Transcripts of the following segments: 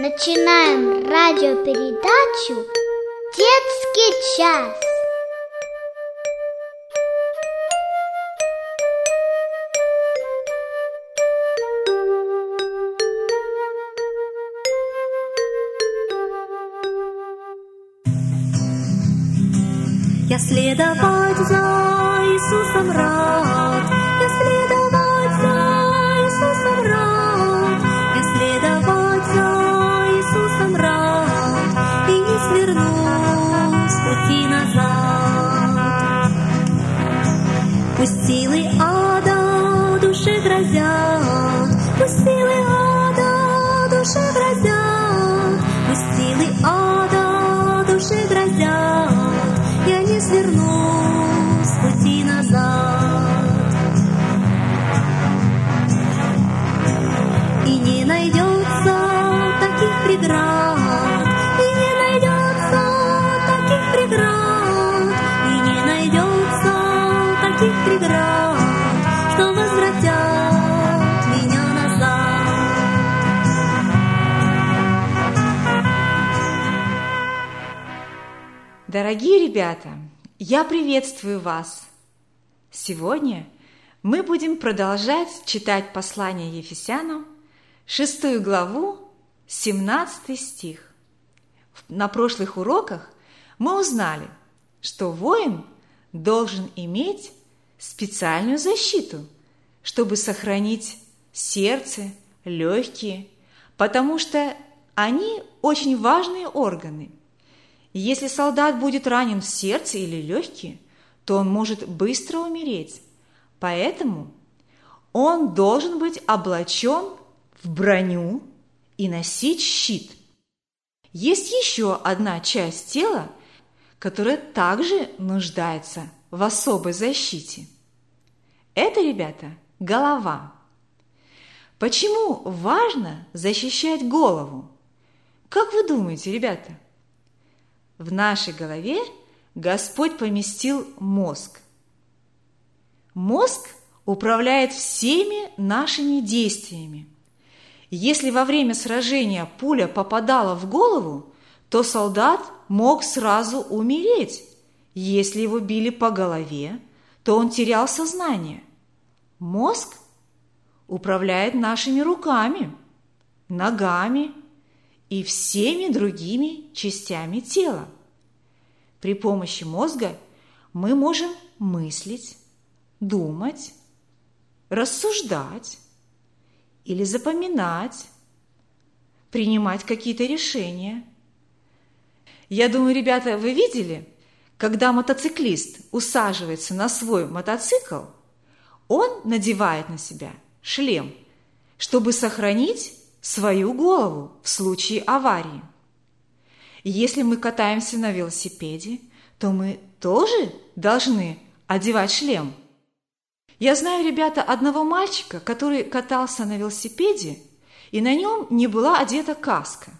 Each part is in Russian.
Начинаем радиопередачу «Детский час». Я следовать Дорогие ребята, я приветствую вас! Сегодня мы будем продолжать читать послание Ефесянам, шестую главу, 17 стих. На прошлых уроках мы узнали, что воин должен иметь специальную защиту, чтобы сохранить сердце, легкие, потому что они очень важные органы – если солдат будет ранен в сердце или легкие, то он может быстро умереть. Поэтому он должен быть облачен в броню и носить щит. Есть еще одна часть тела, которая также нуждается в особой защите. Это, ребята, голова. Почему важно защищать голову? Как вы думаете, ребята? В нашей голове Господь поместил мозг. Мозг управляет всеми нашими действиями. Если во время сражения пуля попадала в голову, то солдат мог сразу умереть. Если его били по голове, то он терял сознание. Мозг управляет нашими руками, ногами и всеми другими частями тела. При помощи мозга мы можем мыслить, думать, рассуждать или запоминать, принимать какие-то решения. Я думаю, ребята, вы видели, когда мотоциклист усаживается на свой мотоцикл, он надевает на себя шлем, чтобы сохранить свою голову в случае аварии. Если мы катаемся на велосипеде, то мы тоже должны одевать шлем. Я знаю, ребята, одного мальчика, который катался на велосипеде, и на нем не была одета каска.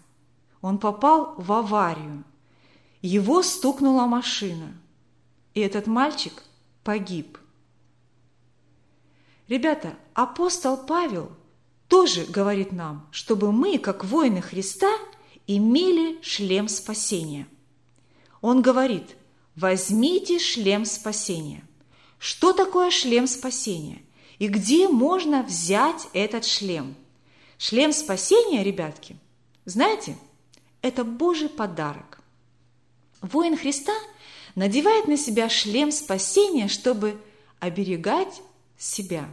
Он попал в аварию. Его стукнула машина, и этот мальчик погиб. Ребята, апостол Павел тоже говорит нам, чтобы мы, как воины Христа, имели шлем спасения. Он говорит, возьмите шлем спасения. Что такое шлем спасения? И где можно взять этот шлем? Шлем спасения, ребятки, знаете, это Божий подарок. Воин Христа надевает на себя шлем спасения, чтобы оберегать себя.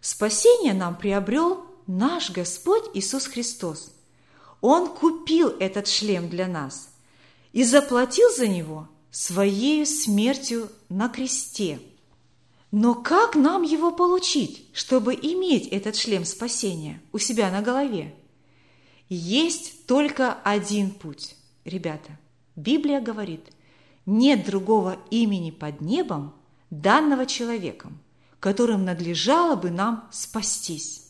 Спасение нам приобрел наш Господь Иисус Христос. Он купил этот шлем для нас и заплатил за него своей смертью на кресте. Но как нам его получить, чтобы иметь этот шлем спасения у себя на голове? Есть только один путь, ребята. Библия говорит, нет другого имени под небом, данного человеком, которым надлежало бы нам спастись.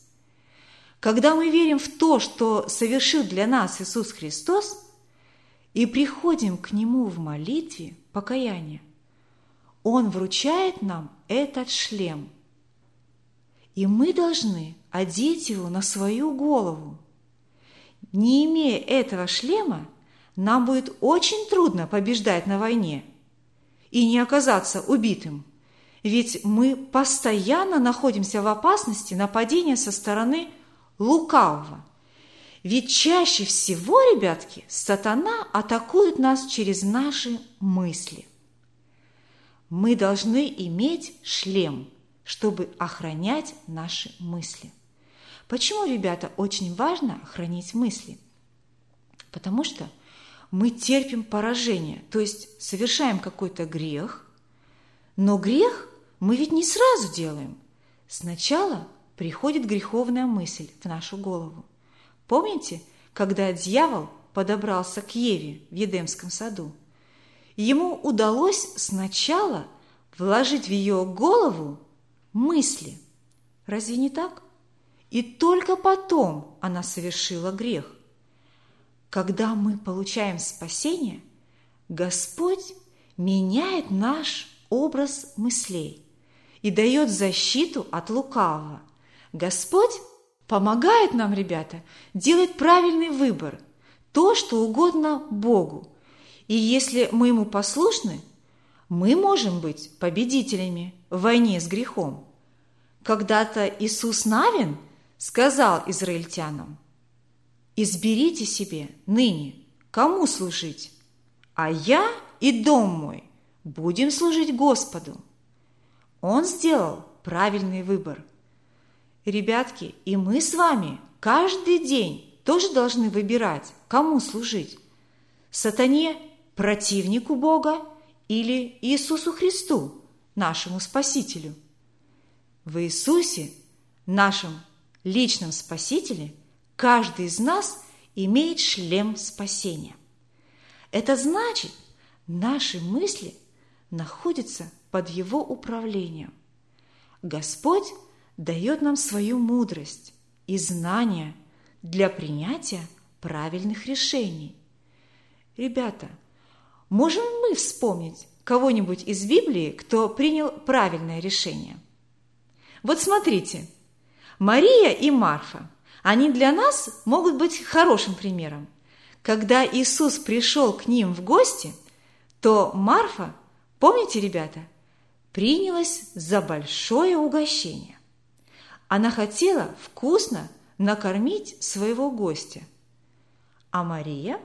Когда мы верим в то, что совершил для нас Иисус Христос, и приходим к Нему в молитве покаяния, Он вручает нам этот шлем. И мы должны одеть его на свою голову. не имея этого шлема, нам будет очень трудно побеждать на войне и не оказаться убитым. Ведь мы постоянно находимся в опасности нападения со стороны лукавого. Ведь чаще всего, ребятки, сатана атакует нас через наши мысли. Мы должны иметь шлем, чтобы охранять наши мысли. Почему, ребята, очень важно хранить мысли? Потому что мы терпим поражение, то есть совершаем какой-то грех, но грех мы ведь не сразу делаем. Сначала приходит греховная мысль в нашу голову. Помните, когда дьявол подобрался к Еве в Едемском саду? Ему удалось сначала вложить в ее голову мысли. Разве не так? И только потом она совершила грех. Когда мы получаем спасение, Господь меняет наш образ мыслей и дает защиту от лукавого. Господь помогает нам, ребята, делать правильный выбор, то, что угодно Богу. И если мы Ему послушны, мы можем быть победителями в войне с грехом. Когда-то Иисус Навин – сказал израильтянам, «Изберите себе ныне, кому служить, а я и дом мой будем служить Господу». Он сделал правильный выбор. Ребятки, и мы с вами каждый день тоже должны выбирать, кому служить. Сатане, противнику Бога или Иисусу Христу, нашему Спасителю. В Иисусе, нашем личном Спасителе каждый из нас имеет шлем спасения. Это значит, наши мысли находятся под Его управлением. Господь дает нам свою мудрость и знания для принятия правильных решений. Ребята, можем мы вспомнить кого-нибудь из Библии, кто принял правильное решение? Вот смотрите – Мария и Марфа, они для нас могут быть хорошим примером. Когда Иисус пришел к ним в гости, то Марфа, помните, ребята, принялась за большое угощение. Она хотела вкусно накормить своего гостя. А Мария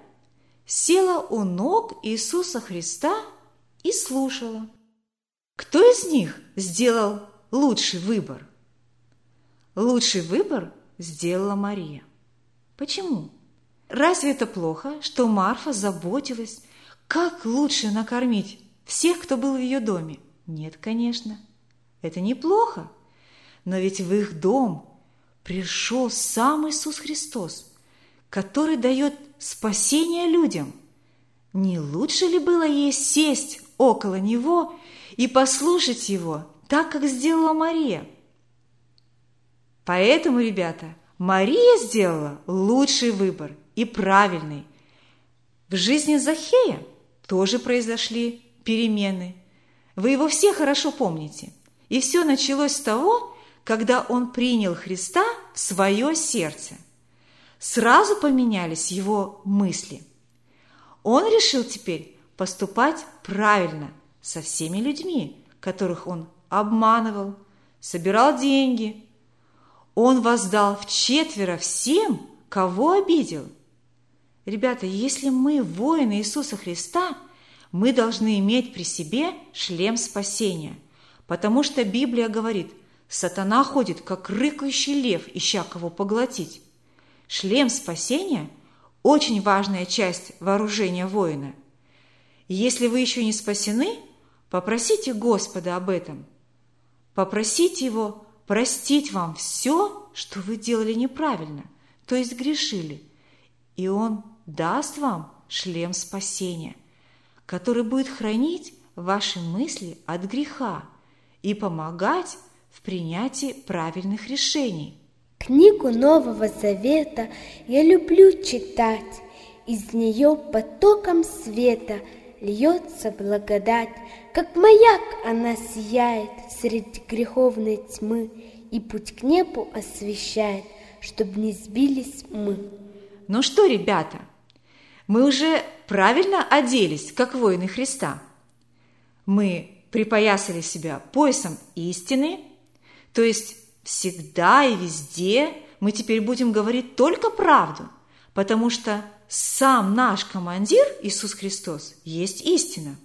села у ног Иисуса Христа и слушала. Кто из них сделал лучший выбор – Лучший выбор сделала Мария. Почему? Разве это плохо, что Марфа заботилась, как лучше накормить всех, кто был в ее доме? Нет, конечно. Это неплохо. Но ведь в их дом пришел сам Иисус Христос, который дает спасение людям. Не лучше ли было ей сесть около Него и послушать Его, так, как сделала Мария? Поэтому, ребята, Мария сделала лучший выбор и правильный. В жизни Захея тоже произошли перемены. Вы его все хорошо помните. И все началось с того, когда он принял Христа в свое сердце. Сразу поменялись его мысли. Он решил теперь поступать правильно со всеми людьми, которых он обманывал, собирал деньги, он воздал в четверо всем, кого обидел. Ребята, если мы воины Иисуса Христа, мы должны иметь при себе шлем спасения, потому что Библия говорит, сатана ходит, как рыкающий лев, ища кого поглотить. Шлем спасения – очень важная часть вооружения воина. если вы еще не спасены, попросите Господа об этом. Попросите Его простить вам все, что вы делали неправильно, то есть грешили, и Он даст вам шлем спасения, который будет хранить ваши мысли от греха и помогать в принятии правильных решений. Книгу Нового Завета я люблю читать, из нее потоком света льется благодать, как маяк она сияет среди греховной тьмы и путь к небу освещает, чтобы не сбились мы. Ну что, ребята, мы уже правильно оделись, как воины Христа. Мы припоясали себя поясом истины, то есть всегда и везде мы теперь будем говорить только правду, потому что сам наш командир Иисус Христос есть истина.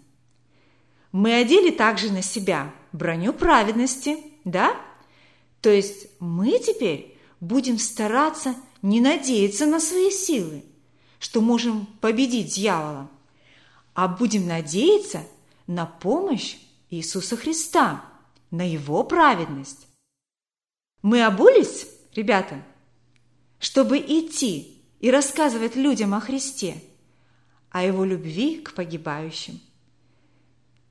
Мы одели также на себя броню праведности, да? То есть мы теперь будем стараться не надеяться на свои силы, что можем победить дьявола, а будем надеяться на помощь Иисуса Христа, на Его праведность. Мы обулись, ребята, чтобы идти и рассказывать людям о Христе, о Его любви к погибающим.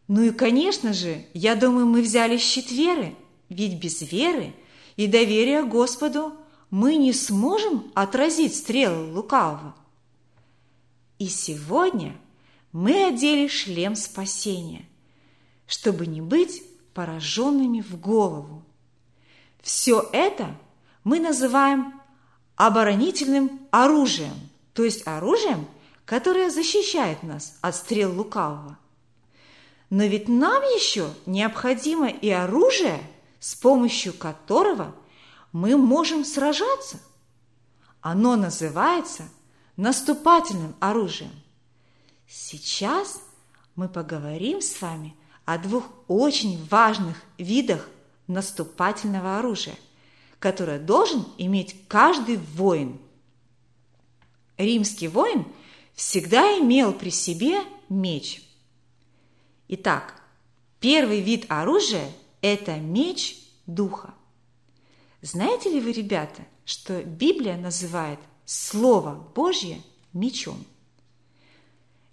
Ну и, конечно же, я думаю, мы взяли щит веры, ведь без веры и доверия Господу мы не сможем отразить стрелы лукавого. И сегодня мы одели шлем спасения, чтобы не быть пораженными в голову. Все это мы называем оборонительным оружием, то есть оружием, которое защищает нас от стрел лукавого. Но ведь нам еще необходимо и оружие, с помощью которого мы можем сражаться. Оно называется наступательным оружием. Сейчас мы поговорим с вами о двух очень важных видах наступательного оружия, которое должен иметь каждый воин. Римский воин всегда имел при себе меч – Итак, первый вид оружия – это меч духа. Знаете ли вы, ребята, что Библия называет Слово Божье мечом?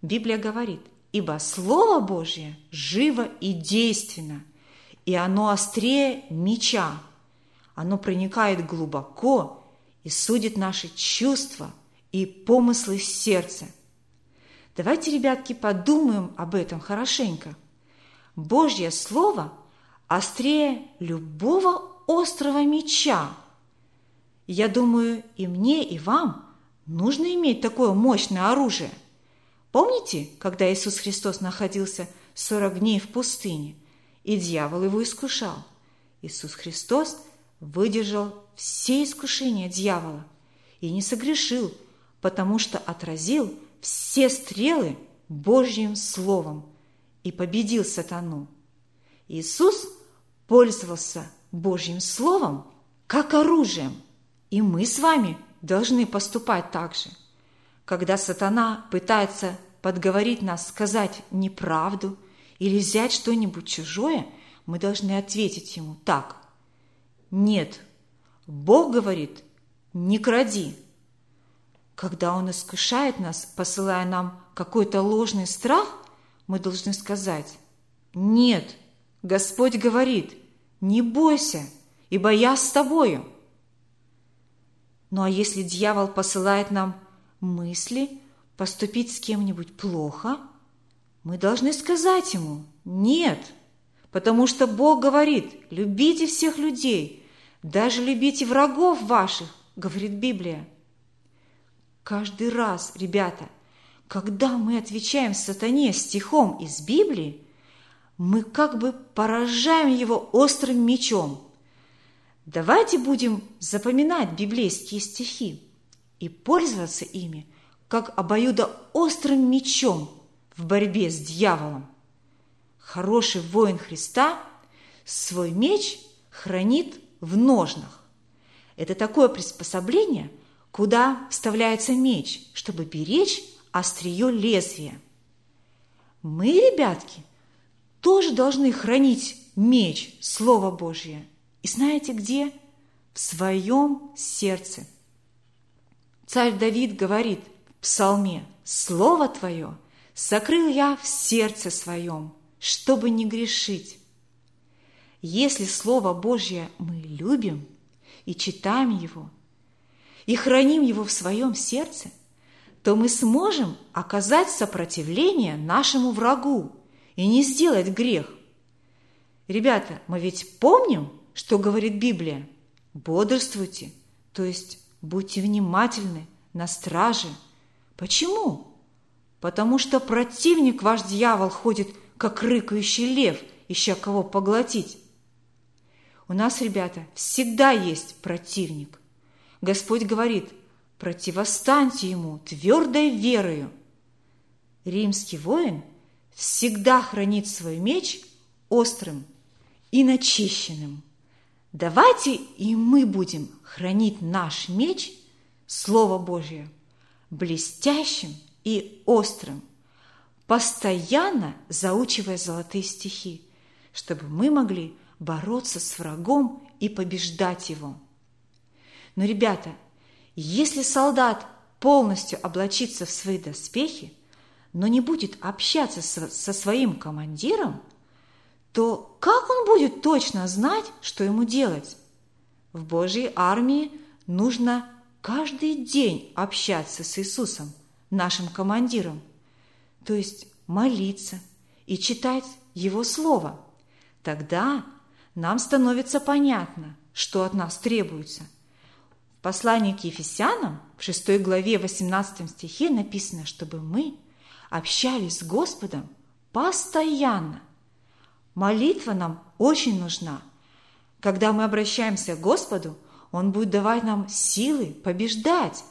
Библия говорит, ибо Слово Божье живо и действенно, и оно острее меча. Оно проникает глубоко и судит наши чувства и помыслы сердца – Давайте, ребятки, подумаем об этом хорошенько. Божье Слово острее любого острого меча. Я думаю, и мне, и вам нужно иметь такое мощное оружие. Помните, когда Иисус Христос находился 40 дней в пустыне, и дьявол его искушал? Иисус Христос выдержал все искушения дьявола и не согрешил, потому что отразил все стрелы Божьим Словом и победил сатану. Иисус пользовался Божьим Словом как оружием, и мы с вами должны поступать так же. Когда сатана пытается подговорить нас сказать неправду или взять что-нибудь чужое, мы должны ответить ему так. Нет, Бог говорит, не кради, когда Он искушает нас, посылая нам какой-то ложный страх, мы должны сказать «Нет, Господь говорит, не бойся, ибо я с тобою». Ну а если дьявол посылает нам мысли поступить с кем-нибудь плохо, мы должны сказать ему «Нет», потому что Бог говорит «Любите всех людей, даже любите врагов ваших», говорит Библия. Каждый раз, ребята, когда мы отвечаем сатане стихом из Библии, мы как бы поражаем его острым мечом. Давайте будем запоминать библейские стихи и пользоваться ими как обоюдоострым мечом в борьбе с дьяволом. Хороший воин Христа свой меч хранит в ножнах. Это такое приспособление – куда вставляется меч, чтобы беречь острие лезвия. Мы, ребятки, тоже должны хранить меч, Слово Божье. И знаете где? В своем сердце. Царь Давид говорит в псалме «Слово Твое сокрыл я в сердце своем, чтобы не грешить». Если Слово Божье мы любим и читаем его – и храним его в своем сердце, то мы сможем оказать сопротивление нашему врагу и не сделать грех. Ребята, мы ведь помним, что говорит Библия? Бодрствуйте, то есть будьте внимательны на страже. Почему? Потому что противник ваш дьявол ходит, как рыкающий лев, ища кого поглотить. У нас, ребята, всегда есть противник. Господь говорит, противостаньте ему твердой верою. Римский воин всегда хранит свой меч острым и начищенным. Давайте и мы будем хранить наш меч, Слово Божье, блестящим и острым, постоянно заучивая золотые стихи, чтобы мы могли бороться с врагом и побеждать его. Но, ребята, если солдат полностью облачится в свои доспехи, но не будет общаться со, со своим командиром – то как он будет точно знать, что ему делать? В Божьей армии нужно каждый день общаться с Иисусом, нашим командиром, то есть молиться и читать Его Слово. Тогда нам становится понятно, что от нас требуется. В послании к Ефесянам в 6 главе 18 стихе написано, чтобы мы общались с Господом постоянно – Молитва нам очень нужна. Когда мы обращаемся к Господу, Он будет давать нам силы побеждать.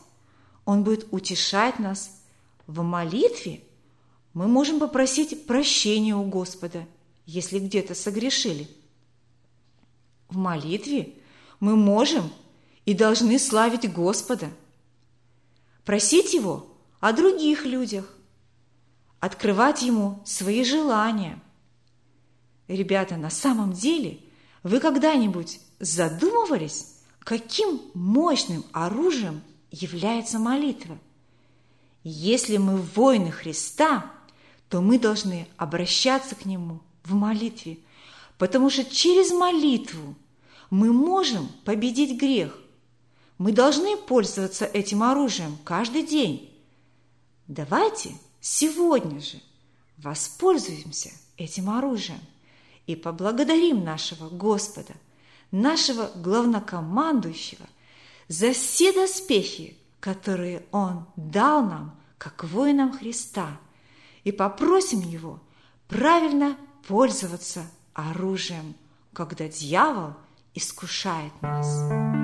Он будет утешать нас. В молитве мы можем попросить прощения у Господа, если где-то согрешили. В молитве мы можем и должны славить Господа, просить Его о других людях, открывать Ему свои желания – Ребята, на самом деле, вы когда-нибудь задумывались, каким мощным оружием является молитва? Если мы воины Христа, то мы должны обращаться к Нему в молитве, потому что через молитву мы можем победить грех. Мы должны пользоваться этим оружием каждый день. Давайте сегодня же воспользуемся этим оружием и поблагодарим нашего Господа, нашего главнокомандующего, за все доспехи, которые Он дал нам, как воинам Христа, и попросим Его правильно пользоваться оружием, когда дьявол искушает нас.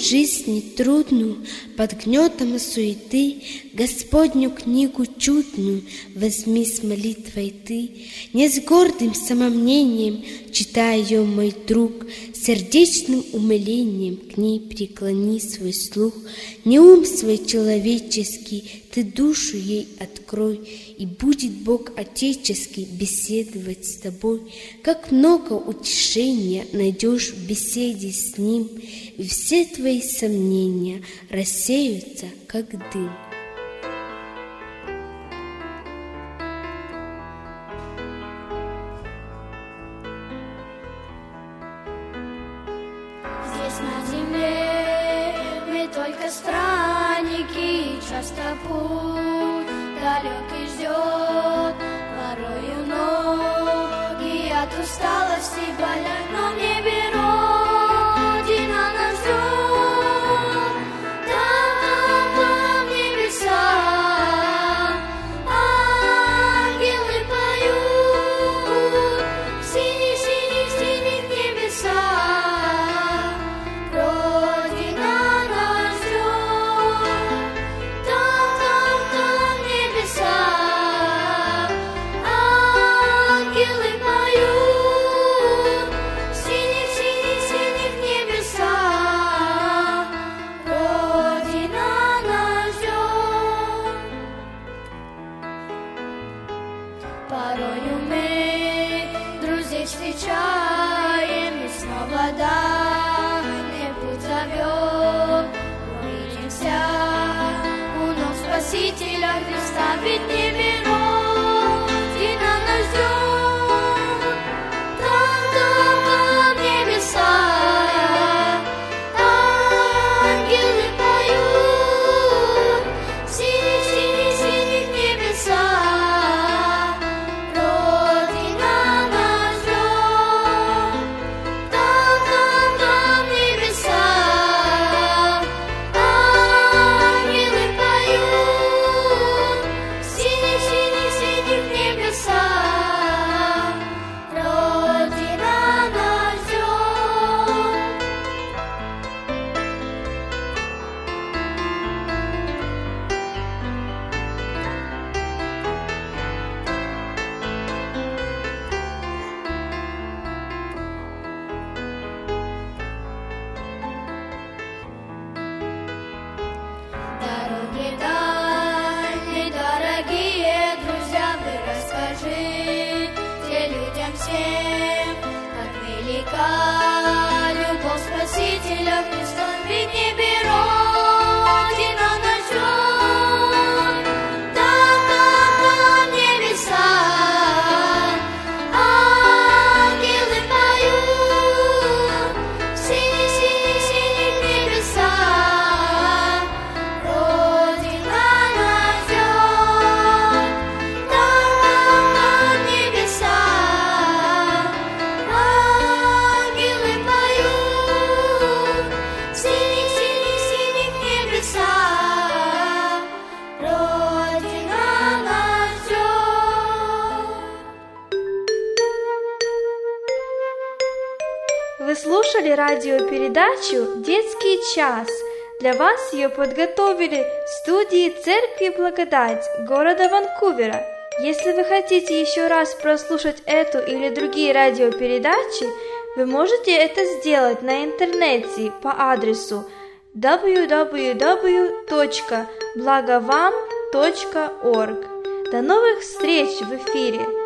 Жизни трудную, под гнетом суеты, Господню книгу чудную возьми с молитвой ты. Не с гордым самомнением, читая ее, мой друг, Сердечным умилением к ней преклони свой слух. Не ум свой человеческий, ты душу ей открой, И будет Бог Отеческий беседовать с тобой. Как много утешения найдешь в беседе с Ним, И все твои сомнения рассеются, как дым. Слушали радиопередачу «Детский час». Для вас ее подготовили в студии Церкви Благодать города Ванкувера. Если вы хотите еще раз прослушать эту или другие радиопередачи, вы можете это сделать на интернете по адресу www.blagovam.org. До новых встреч в эфире!